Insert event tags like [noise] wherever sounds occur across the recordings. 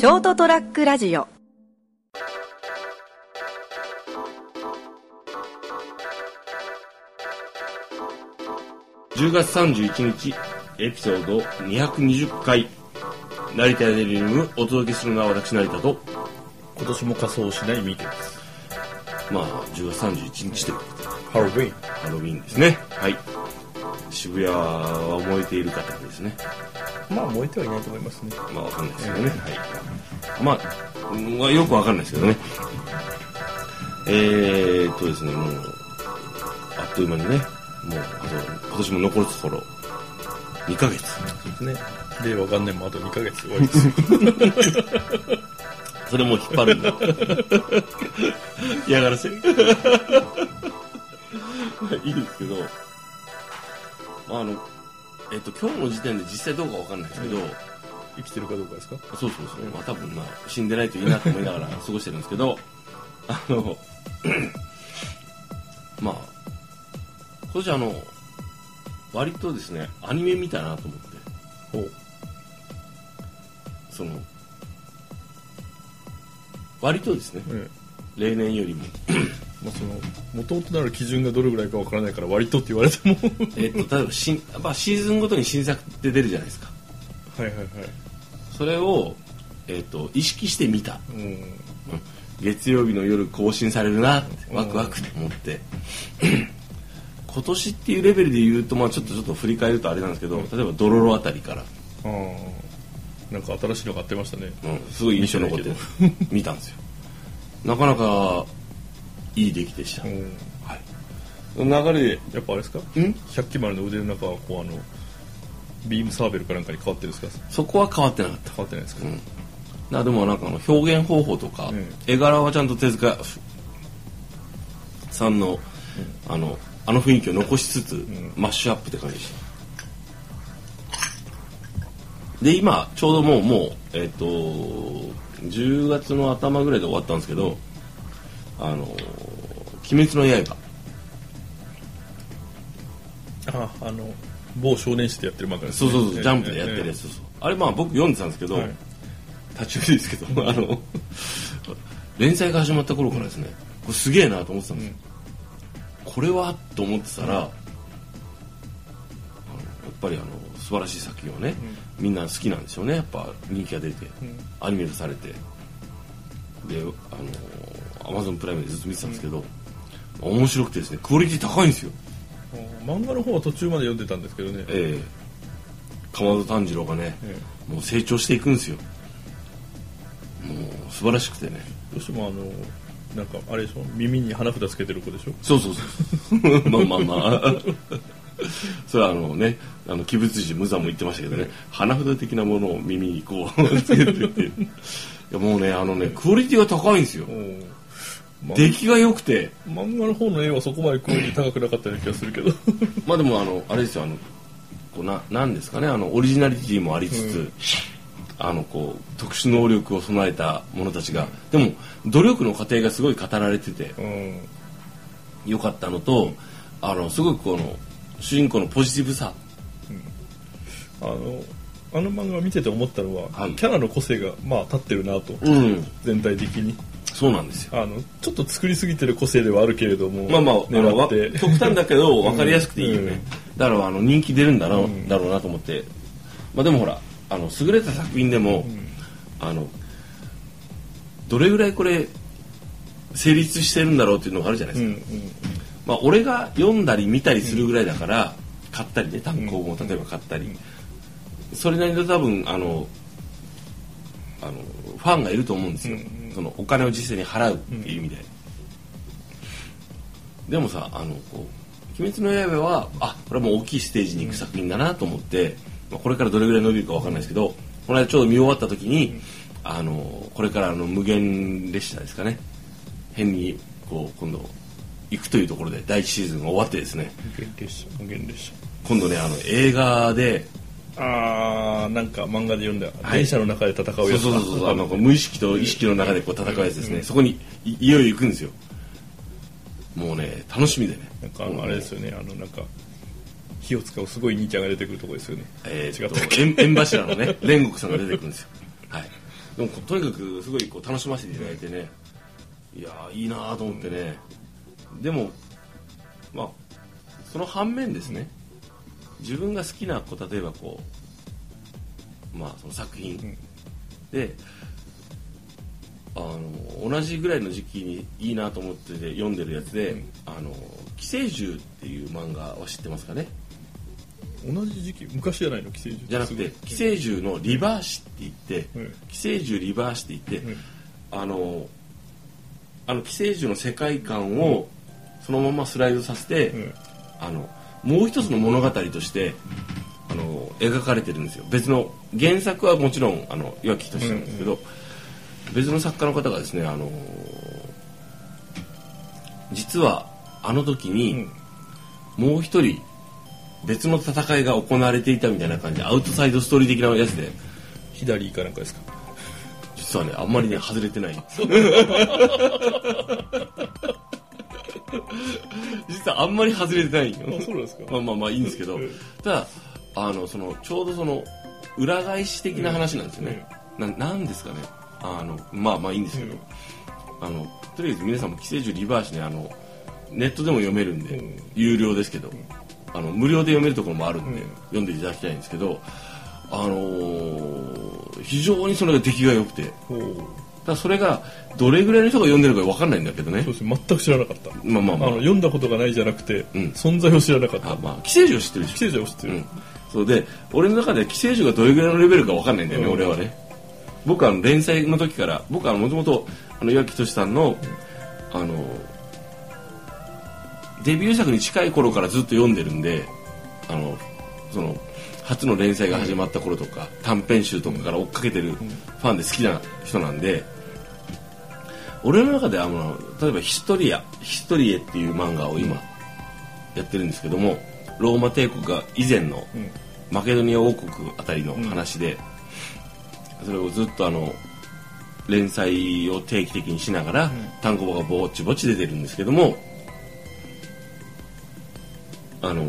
ショートトラックラジオ。10月31日エピソード220回。成田デリウムお届けするのは私成田と。今年も仮装しないミーテです。まあ10月31日ということで。ハロウィン。ハロウィンですね。はい。渋谷は燃えている方ですね。まあ燃えてはいないと思いますね。まあわかんないですけどね、はいまあよくわかんないですけどね。えーっとですねもうあっという間にねもうあと今年も残すところ2ヶ月。そうですね。令和元年もあと2ヶ月終わりですよ。[laughs] それもう引っ張るんだ。[laughs] 嫌がらせ。[laughs] いいですけど、まあ、あのえっと今日の時点で実際どうかわかんないですけど、生きてるかどうかですか？そうそうそう、まあ、多分まあ死んでないといいなと思いながら [laughs] 過ごしてるんですけどあの [clears throat] まあ今年あの割とですねアニメ見たなと思って。ほう。その割とですねえ例年よりも。えまあその元々なる基準がどれぐらいかわからないから割とって言われても。[laughs] えっと例えば新、まあ、シーズンごとに新作って出るじゃないですか。はいはいはいそれを、えっと意識して見た。うん。うん月曜日の夜更新されるなってワクワクと思って。[clears throat] 今年っていうレベルで言うと、まあ、ちょっとちょっと振り返るとあれなんですけど例えば「ドロロ」あたりから、ああなんか新しいのがあってましたね。うん、すごい印象残って見たんですよ。なかなかいい出来でした、うん。はい、流れで。やっぱあれですか？ん？百鬼丸の腕の中はこうあのビームサーベルかなんかに変わってるんですか？そこは変わってなかった。変わってないですか、うん。なでもなんかあの表現方法とか、うん。絵柄はちゃんと手塚さんの、あのあの雰囲気を残しつつ、マッシュアップって感じでした。で今ちょうどもうもうえっ、と10月の頭ぐらいで終わったんですけど「あの鬼滅の刃。あああの某少年誌でやってる漫画」です、ね、そうそうそう、ジャンプでやってるえやつ、そうそうあれまあ僕読んでたんですけど、はい。立ち読みですけど [laughs] あの連載が始まった頃からですねこれすげえなと思ってたんですよ、これはと思ってたら、あのやっぱりあの素晴らしい作品をね、みんな好きなんでしょうね。やっぱ人気が出て、アニメ化されて。であのアマゾンプライムでずっと見てたんですけど、面白くてですねクオリティ高いんですよ。え漫画の方は途中まで読んでたんですけどね、ええ。鎌田炭治郎がね、えもう成長していくんですよ。もう素晴らしくてね。どうしてもあのなんかあれでしょ？耳に花札つけてる子でしょ？そうそうそうまあまあまあ。それはあのねあの鬼仏寺無惨も言ってましたけどね花札的なものを耳にこうつけてって。いやもうねあのねクオリティが高いんですよ出来が良くて。漫画の方の絵はそこまでクオリティ高くなかったような気がするけど。[laughs] まあでもあのあれですよあのこうななんですかねあのオリジナリティもありつつ、あのこう特殊能力を備えた者たちが、でも努力の過程がすごい語られててうん。良かったのと、あのすごくこの主人公のポジティブさ。あのあの漫画見てて思ったのは、はい。キャラの個性がまあ立ってるなと、うん。全体的にそうなんですよ。あのちょっと作りすぎてる個性ではあるけれどもまあまああって。極端だけど分かりやすくていいよね、だからあの人気出るんだろう,、うん。だろうなと思って、まあ、でもほらあの優れた作品でも、あのどれぐらいこれ成立してるんだろうっていうのがあるじゃないですか、うんうん。まあ、俺が読んだり見たりするぐらいだから、買ったりね単行本を例えば買ったり、それなりの多分あのあのファンがいると思うんですよ、そのお金を実際に払うっていう意味で、でもさあのこう「鬼滅の刃は」あこれはもう大きいステージに行く作品だなと思って、まあ、これからどれぐらい伸びるかわかんないですけどこの間ちょうど見終わった時に、あのこれからあの無限列車ですかね。変にこう今度行くというところで第一シーズンが終わってですね。無限列車無限列車。今度ねあの映画であーなんか漫画で読んだ、はい。電車の中で戦うそうやつそうそうそうあの無意識と意識の中でこう戦うやつですね、そこにいいよいよ行くんですよ。もうね楽しみでね。なんかあれですよね。あのなんか火を使うすごい兄ちゃんが出てくるところですよね。えー、違った縁縁柱のね [laughs] 煉獄さんが出てくるんですよ。はい。でもとにかくすごいこう楽しませていただいてね。いやーいいなーと思ってね、でもまあその反面ですね自分が好きなこう例えばこうまあその作品、ん。であの同じぐらいの時期にいいなと思ってて読んでるやつで「うん。あの寄生獣」っていう漫画は知ってますかね？同じ時期？昔じゃないの？寄生獣じゃなくて寄生獣のリバーシって言って、うん。寄生獣リバーシって言って、うん。あのあの寄生獣の世界観をそのままスライドさせて、うん。あのもう一つの物語としてあの描かれてるんですよ。別の原作はもちろんあの岩城仁なんですけど、別の作家の方がですねあの実はあの時に、もう一人別の戦いが行われていたみたいな感じでアウトサイドストーリー的なやつで左かなんかですか？実はねあんまりね外れてない [laughs] [laughs] 実はあんまり外れてないよ。あそうなんですか？まあまあまあいいんですけど。うんただあのそのちょうどその裏返し的な話なんですよね、ななんですかね。あのまあまあいいんですけど、あのとりあえず皆さんも「寄生獣リバーシね」あのネットでも読めるんで、うん。有料ですけど、あの無料で読めるところもあるんで、うん。読んでいただきたいんですけどあのー非常にそれが出来が良くてだそれがどれぐらいの人が読んでるか分かんないんだけどね。そうですね。全く知らなかった。あまあまあまあ。の読んだことがないじゃなくて、うん。存在を知らなかった。あまあ寄生獣知ってるでしょ。寄生獣を知ってる、うん、そうで俺の中で寄生獣がどれぐらいのレベルか分かんないんだよね、うん。俺はね。僕は連載の時から僕はもともと岩城俊さんの、あのデビュー作に近い頃からずっと読んでるんであのその初の連載が始まった頃とか、短編集とかから追っかけてるファンで好きな人なんで俺の中ではあの例えばヒストリアヒストリエっていう漫画を今やってるんですけどもローマ帝国が以前のうん。マケドニア王国あたりの話で、それをずっとあの連載を定期的にしながら、単行本がぼちぼち出てるんですけどもあの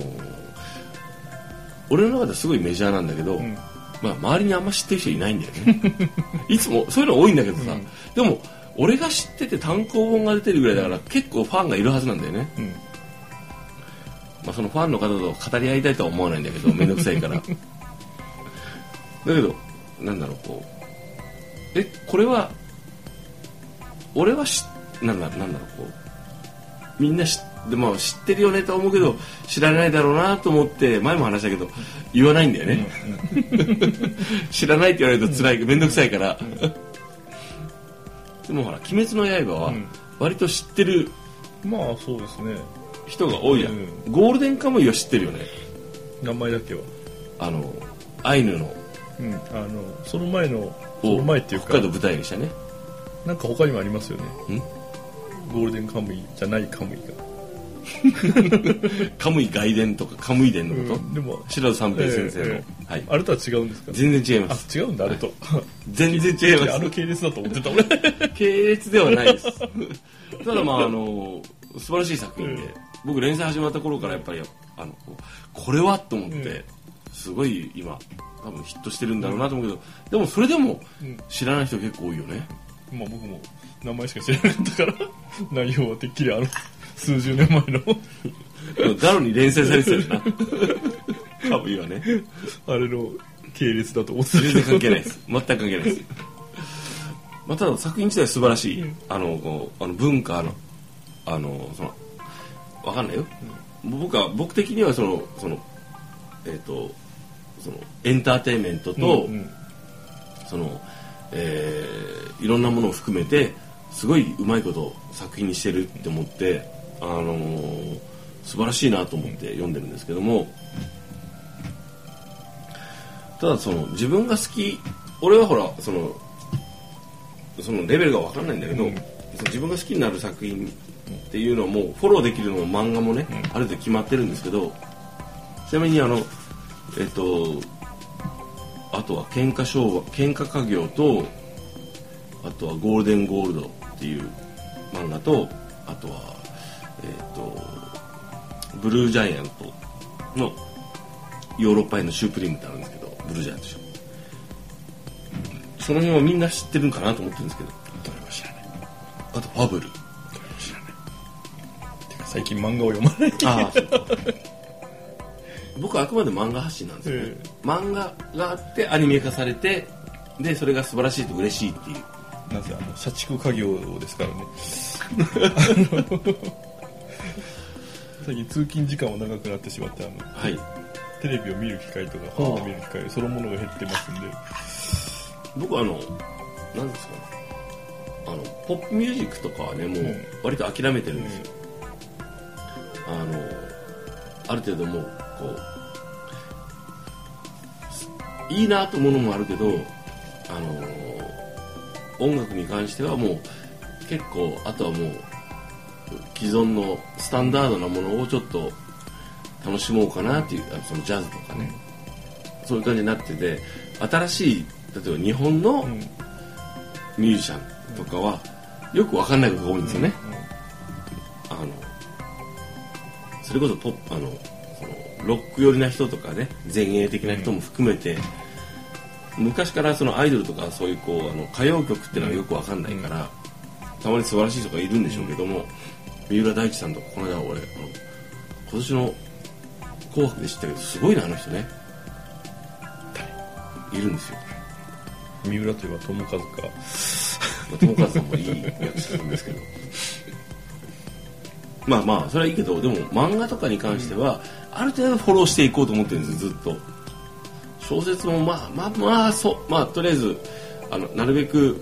俺の中ではすごいメジャーなんだけど、ん。まあ、周りにあんま知ってる人いないんだよね。[laughs] いつもそういうの多いんだけどさ、うん。でも俺が知ってて単行本が出てるぐらいだから結構ファンがいるはずなんだよね、うん。まあ、そのファンの方と語り合いたいとは思わないんだけど [laughs] 面倒くさいから。だけどなんだろうこうえこれは俺はしなんだなんだろうこうみんな知で、まあ、知ってるよねとは思うけど知らないだろうなと思って前も話したけど言わないんだよね、知らないって言われると辛い面倒くさいから、でもほら「鬼滅の刃」はうん。割と知ってるまあそうですね。人が多いやん、うん。ゴールデンカムイは知ってるよね。名前だけは。あのアイヌの。うん。あのその前のその前っていうか北海道舞台にしたね。なんか他にもありますよね。ん？ゴールデンカムイじゃないカムイが [laughs] カムイ外伝とかカムイ伝のこと、うんでも白田三平先生の、えはい。あれとは違うんですか？全然違いまあす違うんだあれと。全然違いま [laughs] あのす系列だと思ってた俺。[laughs] 系列ではないです。ただまああの素晴らしい作品で、うん僕連載始まった頃からやっぱりあのこれはと思って、すごい今多分ヒットしてるんだろうなと思うけど、でもそれでもうん。知らない人結構多いよね。まあ僕も名前しか知らなかったから内容はてっきりあの数十年前の。ダロに連載されてたよな。カムイはね。あれの系列だと思ってた。全然関係ないです。全く関係ないです、まあ、ただ作品自体は素晴らしい、あのこうあの文化のあのそのわかんないよ、僕は僕的にはそのそのえっ、とそのエンターテインメントと、うんうん。その、えーいろんなものを含めてすごいうまいこと作品にしてるって思って、あのー素晴らしいなと思って読んでるんですけどもただその自分が好き俺はほらそのそのレベルが分かんないんだけど、うん。その自分が好きになる作品っていうのはもうフォローできるのも漫画もね、ある程度決まってるんですけどちなみにあのえっとあとは喧嘩商売喧嘩家業とあとはゴールデンゴールドっていう漫画とあとはえっ、とブルージャイアントのヨーロッパへのシュープリームってあるんですけどブルージャイアントでしょそその辺はみんな知ってるんかなと思ってるんですけど。どれも知らない。あとファブル。どれも知らない。てか最近漫画を読まない。ああそう。か僕はあくまで漫画発信なんですよね、え漫画があってアニメ化されてでそれが素晴らしいと嬉しいっていう。なぜあの社畜家業ですからね [laughs] 最近通勤時間も長くなってしまってあのはい。テレビを見る機会とか本を見る機会そのものが減ってますんで。僕あの何ですかね。あのポップミュージックとかはねもううん。割と諦めてるんですよ、あのある程度もうこういいなと思うのもあるけどあの音楽に関してはもう結構あとはもう既存のスタンダードなものをちょっと楽しもうかなっていうあのそのジャズとかね、そういう感じになってて新しい例えば日本のうん。ミュージシャンとかはよくわかんないことが多いんですよね、あのそれこそポップあのそのロック寄りな人とかね前衛的な人も含めて、昔からそのアイドルとかそういうこうあの歌謡曲っていうのはよくわかんないから、たまに素晴らしい人がいるんでしょうけども、三浦大知さんとかこの間俺あの今年の「紅白」で知ったけどすごいなあの人ね。いるんですよ。三浦といえば友和か。[laughs] まあ友和さんもいい役するんですけど。まあまあそれはいいけどでも漫画とかに関しては、ある程度フォローしていこうと思ってるんですよずっと。小説もまあまあまあそう。まあとりあえずあのなるべく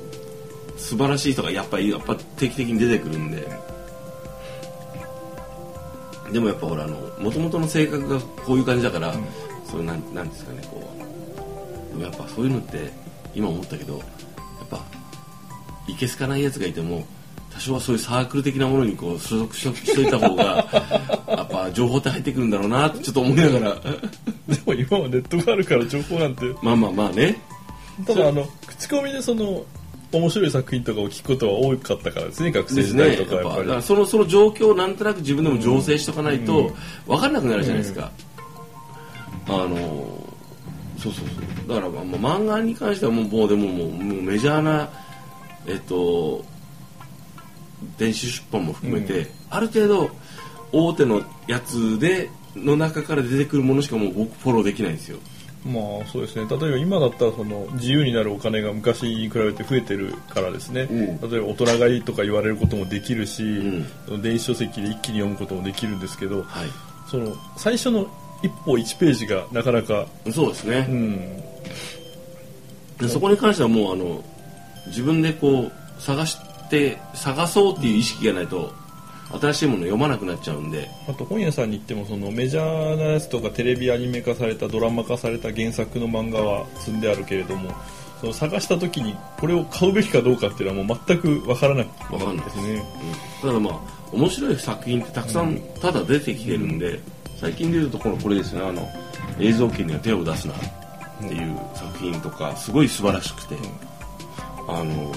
素晴らしい人がやっぱりやっぱ定期的に出てくるんででもやっぱほらあの元々の性格がこういう感じだから、そういうなんなんですかねこう。でもやっぱそういうのって今思ったけどやっぱいけすかないやつがいても多少はそういうサークル的なものにこう所属しとしといた方が [laughs] やっぱ情報って入ってくるんだろうなってちょっと思いながら。[laughs] でも今はネットがあるから情報なんて。まあまあまあね。ただあの口コミでその面白い作品とかを聞くことは多かったからですね学生時代とかやっぱり。からそのその状況をなんとなく自分でも醸成しとかないと分かんなくなるじゃないですか、あのそうそうそう。だからまあまあ漫画に関してはもうもうでももうもうメジャーなえっと電子出版も含めて、ある程度大手のやつでの中から出てくるものしかもう僕フォローできないんですよまあそうですね。例えば今だったらその自由になるお金が昔に比べて増えてるからですね、うん。例えば大人買いとか言われることもできるし、ん。その電子書籍で一気に読むこともできるんですけどはい。その最初の一歩1ページがなかなか、そうですね、うん、でそこに関してはもうあの自分でこう探して探そうっていう意識がないと新しいものを読まなくなっちゃうんで。あと本屋さんに行ってもそのメジャーなやつとかテレビアニメ化されたドラマ化された原作の漫画は積んであるけれどもその探した時にこれを買うべきかどうかっていうのはもう全くわからなくなるんですね。ただまあ面白い作品ってたくさんただ出てきてるんで、最近でいうとこのこれですね。あの映像権には手を出すなっていう作品とかすごい素晴らしくて、あの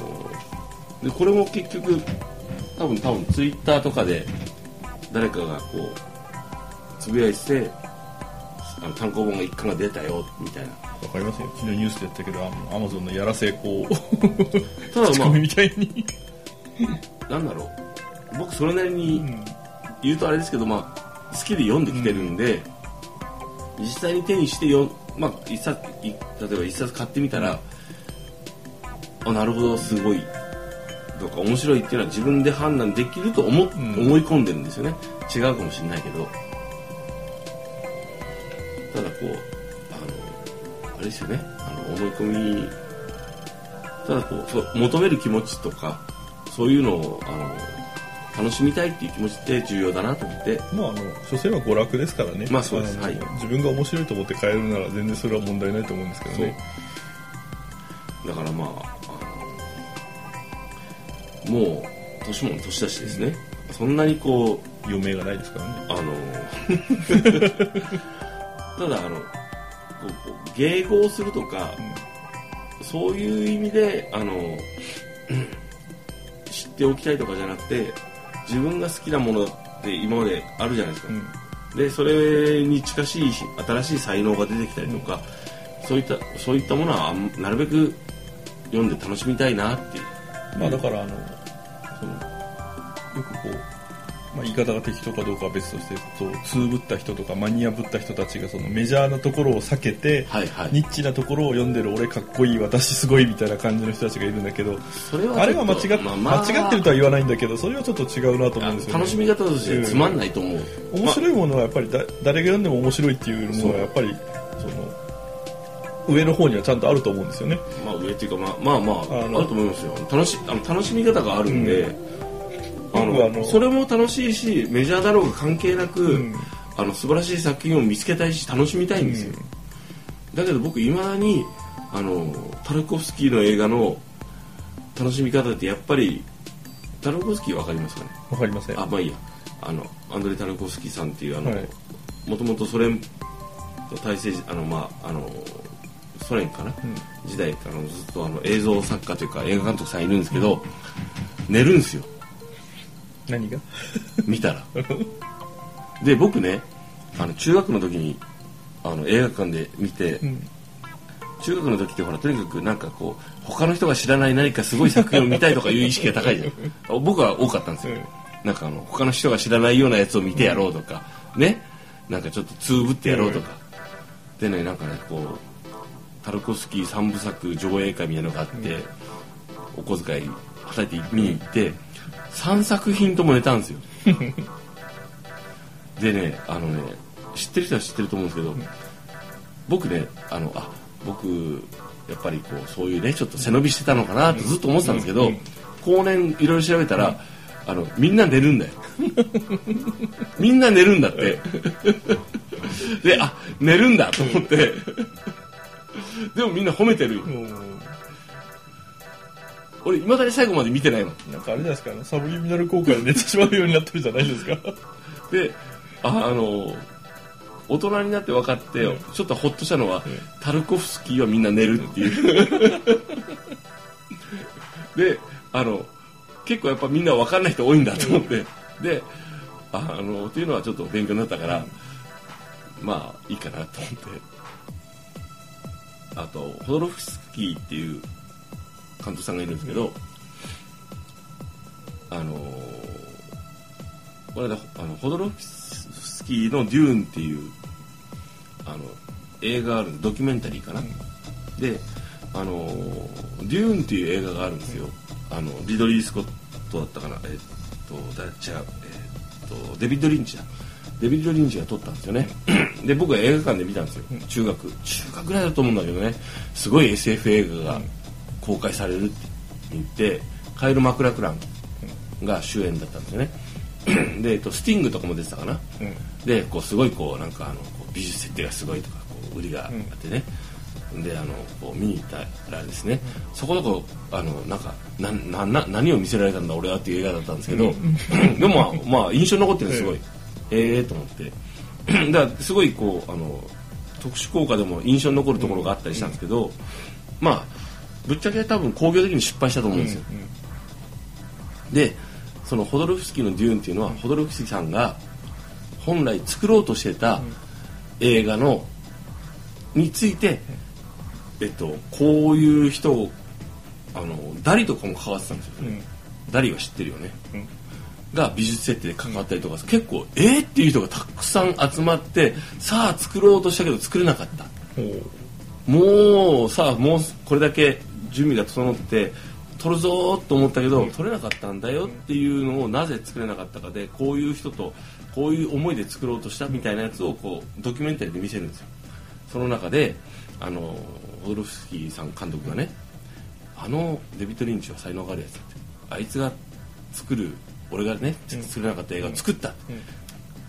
でこれも結局多分多分ツイッターとかで誰かがこうつぶやいてあの単行本が一巻が出たよみたいな。わかりますよ。昨日ニュースでやったけどアマゾンのやらせこうただ [laughs] ま口コミみたいに、あなんだろう。僕それなりに言うとあれですけどまあ好きで読んできてるんで、実際に手にしてよまあ一冊い例えば一冊買ってみたらあなるほどすごいとか面白いっていうのは自分で判断できると思,、ん。思い込んでるんですよね。違うかもしれないけど。ただこうあのあれですよね。あの思い込みただこう求める気持ちとかそういうのをあの楽しみたいっていう気持ちって重要だなと思って。まああの所詮は娯楽ですからね。まあそうです。のはい。自分が面白いと思って買えるなら全然それは問題ないと思うんですけどね。だからまあもう年も年だしですね。そんなにこう余命がないですからね。あの [laughs] ただあのこうこう迎合するとか、そういう意味であの [clears throat] 知っておきたいとかじゃなくて自分が好きなものって今まであるじゃないですか、うん。でそれに近しい新しい才能が出てきたりとか、そういったそういったものはなるべく読んで楽しみたいなっていう。まあだからあのよくこう、まあ、言い方が適当かどうかは別としてそうつぶった人とかマニアぶった人たちがそのメジャーなところを避けて、はいはい。ニッチなところを読んでる俺かっこいい私すごいみたいな感じの人たちがいるんだけどあれは間違っ,、まあまあ間違ってるとは言わないんだけどそれはちょっと違うなと思うんですよ、ね、楽しみ方としてつまんないと思う、面白いものはやっぱりだ誰が読んでも面白いっていうものはやっぱりその上の方にはちゃんとあると思うんですよね。まあ上っていうかまあまあまああると思いますよ。楽しあの楽しみ方があるんで、あ僕はあののそれも楽しいしメジャーだろうが関係なく、ん。あの素晴らしい作品を見つけたいし楽しみたいんですよ、だけど僕いまだにあのタルコフスキーの映画の楽しみ方ってやっぱりタルコフスキーわかりますかね？わかりません。あまあいいや。あのアンドレ・タルコフスキーさんっていうあの、はい。もともとソ連と体制あのまああのソ連かな、時代からのずっとあの映像作家というか映画監督さんいるんですけど、寝るんですよ何が？見たら。で僕ねあの中学の時にあの映画館で見て、ん。中学の時ってほらとにかくなんかこう他の人が知らない何かすごい作品を見たいとかいう意識が高いじゃん。[laughs] 僕は多かったんですよ、なんかあの他の人が知らないようなやつを見てやろうとか、ね。なんかちょっとつぶってやろうとか、でねなんかねこうタルコフスキー三部作上映会みたいなのがあって、お小遣いはたいて見に行って3作品とも寝たんですよ。[laughs] でねあのね知ってる人は知ってると思うんですけど、僕ねあのあ僕やっぱりこうそういうねちょっと背伸びしてたのかなってずっと思ってたんですけど、後年いろいろ調べたら、あのみんな寝るんだよ。[laughs] みんな寝るんだって。[laughs] であ寝るんだと思って。でもみんな褒めてるよ俺いまだに最後まで見てないのなんかあれじゃないですかあのサブリミナル効果で寝てしまうようになってるじゃないですか。でああの大人になって分かって、ちょっとホッとしたのは、タルコフスキーはみんな寝るっていう。[laughs] であの結構やっぱみんな分かんない人多いんだと思って、であのっていうのはちょっと勉強になったから、まあいいかなと思って。あとホドロフスキーっていう監督さんがいるんですけど、あのこの間あのホドロフスキーの「デューン」っていうあの映画があるドキュメンタリーかな、であの「デューン」っていう映画があるんですよ、あのリドリー・スコットだったかな？えっとだ違う？えっとデビッド・リンチだ。デビッド・リンチが撮ったんですよね。で僕は映画館で見たんですよ。中学。中学ぐらいだと思うんだけどね。すごい SF 映画が公開されるって言ってカエル・マクラクランが主演だったんですよね。で、えっと、スティングとかも出てたかな、でこうすごいこうなんかあのこう美術設定がすごいとかこう売りがあってね、であのこう見に行ったらですね、そこどこあのなんかななな何を見せられたんだ俺はっていう映画だったんですけど、[laughs] でもまあ、まあ、印象に残ってるのすごい、ええと思って。[clears throat] だからすごいこうあの特殊効果でも印象に残るところがあったりしたんですけど、まあぶっちゃけ多分工業的に失敗したと思うんですよ、でそのホドロフスキーの「デューン」っていうのは、ホドロフスキーさんが本来作ろうとしてた映画のについて、えっと、こういう人をあのダリとかも関わってたんですよ、ダリは知ってるよね、が美術設定で関わったりとか結構えー、っていう人がたくさん集まってさあ作ろうとしたけど作れなかった。もうさあもうこれだけ準備が整って撮るぞーと思ったけど、撮れなかったんだよっていうのをなぜ作れなかったかでこういう人とこういう思いで作ろうとしたみたいなやつをこうドキュメンタリーで見せるんですよ。その中であのオドロフスキーさん監督がねあのデビッド・リンチは才能があるやつだってあいつが作る俺がね作れなかった映画を作った、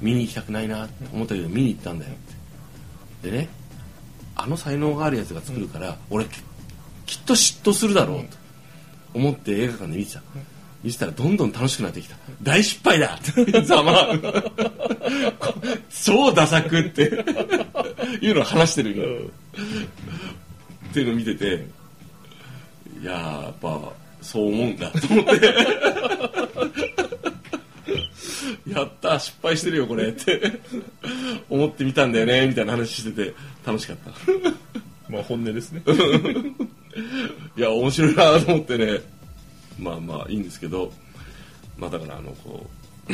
見に行きたくないなと思ったけど見に行ったんだよって。でねあの才能があるやつが作るから、俺ききっと嫉妬するだろうと思って映画館で見てた、見てたらどんどん楽しくなってきた。大失敗だ。[laughs] ざま。超ダサくって。いうのを話してるよ、っていうのを見てて。いやーやっぱそう思うんだ。と思って。やった失敗してるよこれ。って。思ってみたんだよねみたいな話してて楽しかった。まあ本音ですね [laughs] いや面白いなと思ってね。まあまあいいんですけど。まあだからあのこう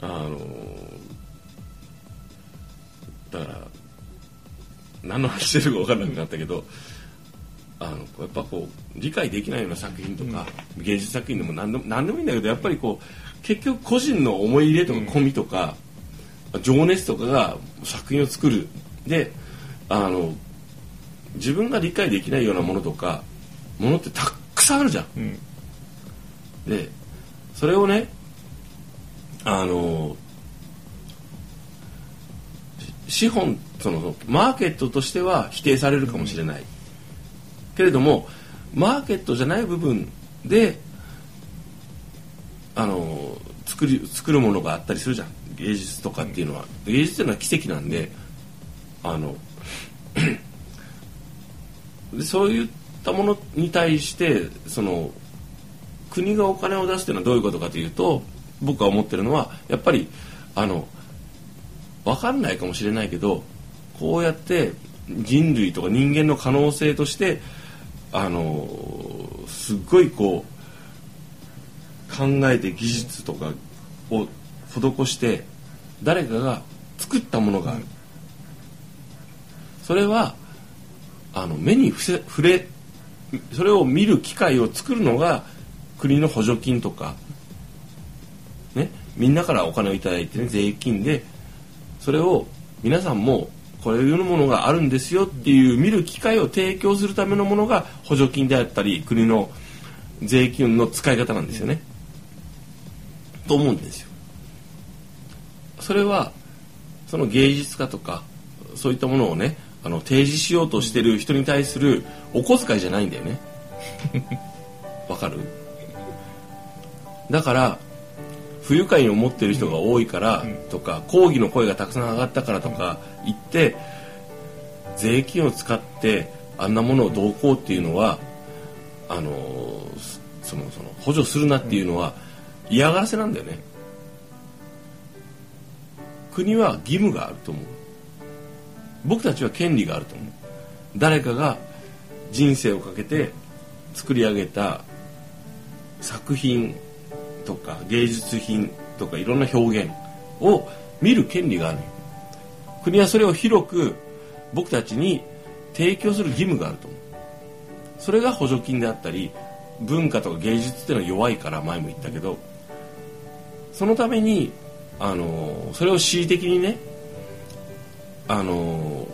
あのだから何の話してるか分からなくなったけどあのやっぱこう理解できないような作品とか、芸術作品でも何でも何でもいいんだけどやっぱりこう結局個人の思い入れとか込みとか、情熱とかが作品を作る。であの自分が理解できないようなものとかものってたくさんあるじゃん。うん。でそれをねあのし資本そのマーケットとしては否定されるかもしれない、けれどもマーケットじゃない部分であの作り作るものがあったりするじゃん。芸術とかっていうのは、芸術っていうのは奇跡なんであのでそういったものに対してその国がお金を出すというのはどういうことかというと僕が思ってるのはやっぱりあの分かんないかもしれないけどこうやって人類とか人間の可能性としてあのすっごいこう考えて技術とかを施して誰かが作ったものがある、それはあの目に触れそれを見る機会を作るのが国の補助金とか、ね、みんなからお金をいただいてね税金でそれを皆さんもこういうものがあるんですよっていう見る機会を提供するためのものが補助金であったり国の税金の使い方なんですよね。と思うんですよ。それはその芸術家とかそういったものをねあの提示しようとしてる人に対するお小遣いじゃないんだよね。[laughs] わかる？だから不愉快に思ってる人が多いからとか抗議の声がたくさん上がったからとか言って税金を使ってあんなものをどうこうっていうのはあのそのその補助するなっていうのは嫌がらせなんだよね。国は義務があると思う僕たちは権利があると思う。誰かが人生をかけて作り上げた作品とか芸術品とかいろんな表現を見る権利がある。国はそれを広く僕たちに提供する義務があると思う。それが補助金であったり文化とか芸術っていうのは弱いから前も言ったけどそのためにあのそれを恣意的にねあの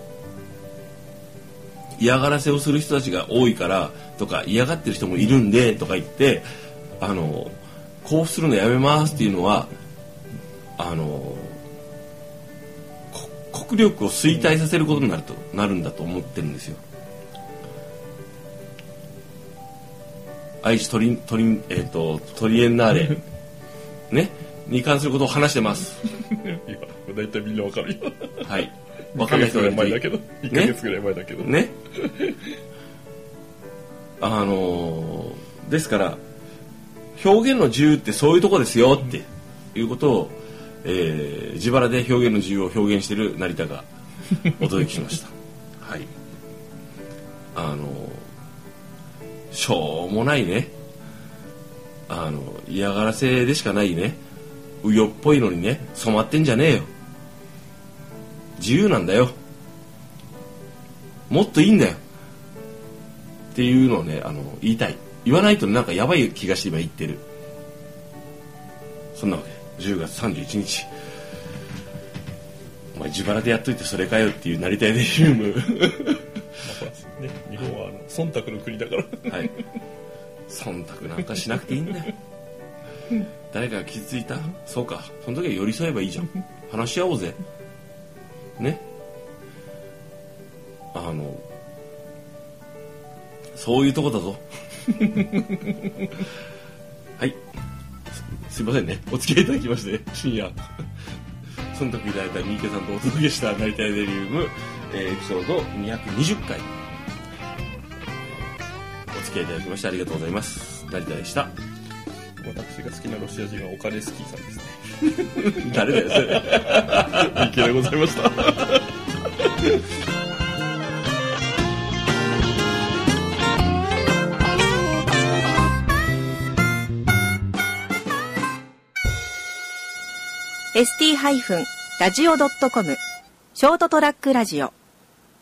嫌がらせをする人たちが多いからとか嫌がってる人もいるんでとか言ってあの交付するのやめますっていうのはあの国力を衰退させることになるとなるんだと思ってるんですよ。愛知トリトリ,、えーと、トリエンナーレ、ね、に関することを話してます。[laughs] いや大体みんなわかるよはい。わかんない人2がいるヶ月ぐらい前だけど1ヶ月ぐらい前だけど、ね？あのーですから表現の自由ってそういうとこですよっていうことを、えー自腹で表現の自由を表現している成田が [laughs] お届けしました。はい。あのーしょうもないね。あの嫌がらせでしかないね。うよっぽいのにね染まってんじゃねえよ。自由なんだよ。もっといいんだよ。っていうのをね、あの、言いたい。言わないとなんかやばい気がして今言ってる。そんなわけ。10月31日。お前自腹でやっといてそれかよっていうなりたいデリウム。ね、日本はあの忖度の国だからはい。忖度なんかしなくていいんだよ。誰かが傷ついた？そうか。その時は寄り添えばいいじゃん。話し合おうぜ。ね。あの、そういうとこだぞ。[laughs] はい。すすいませんね。お付き合いいただきまして、深夜。忖度いただいた三池さんとお届けした成田エデリウム、えーエピソード220回。お付き合いいただきましてありがとうございます。成田でした。私が好きなロシア人はオカレスキーさんですね [laughs] 誰だよそれ。池でございました。ST-radio.com ショートトラックラジオ。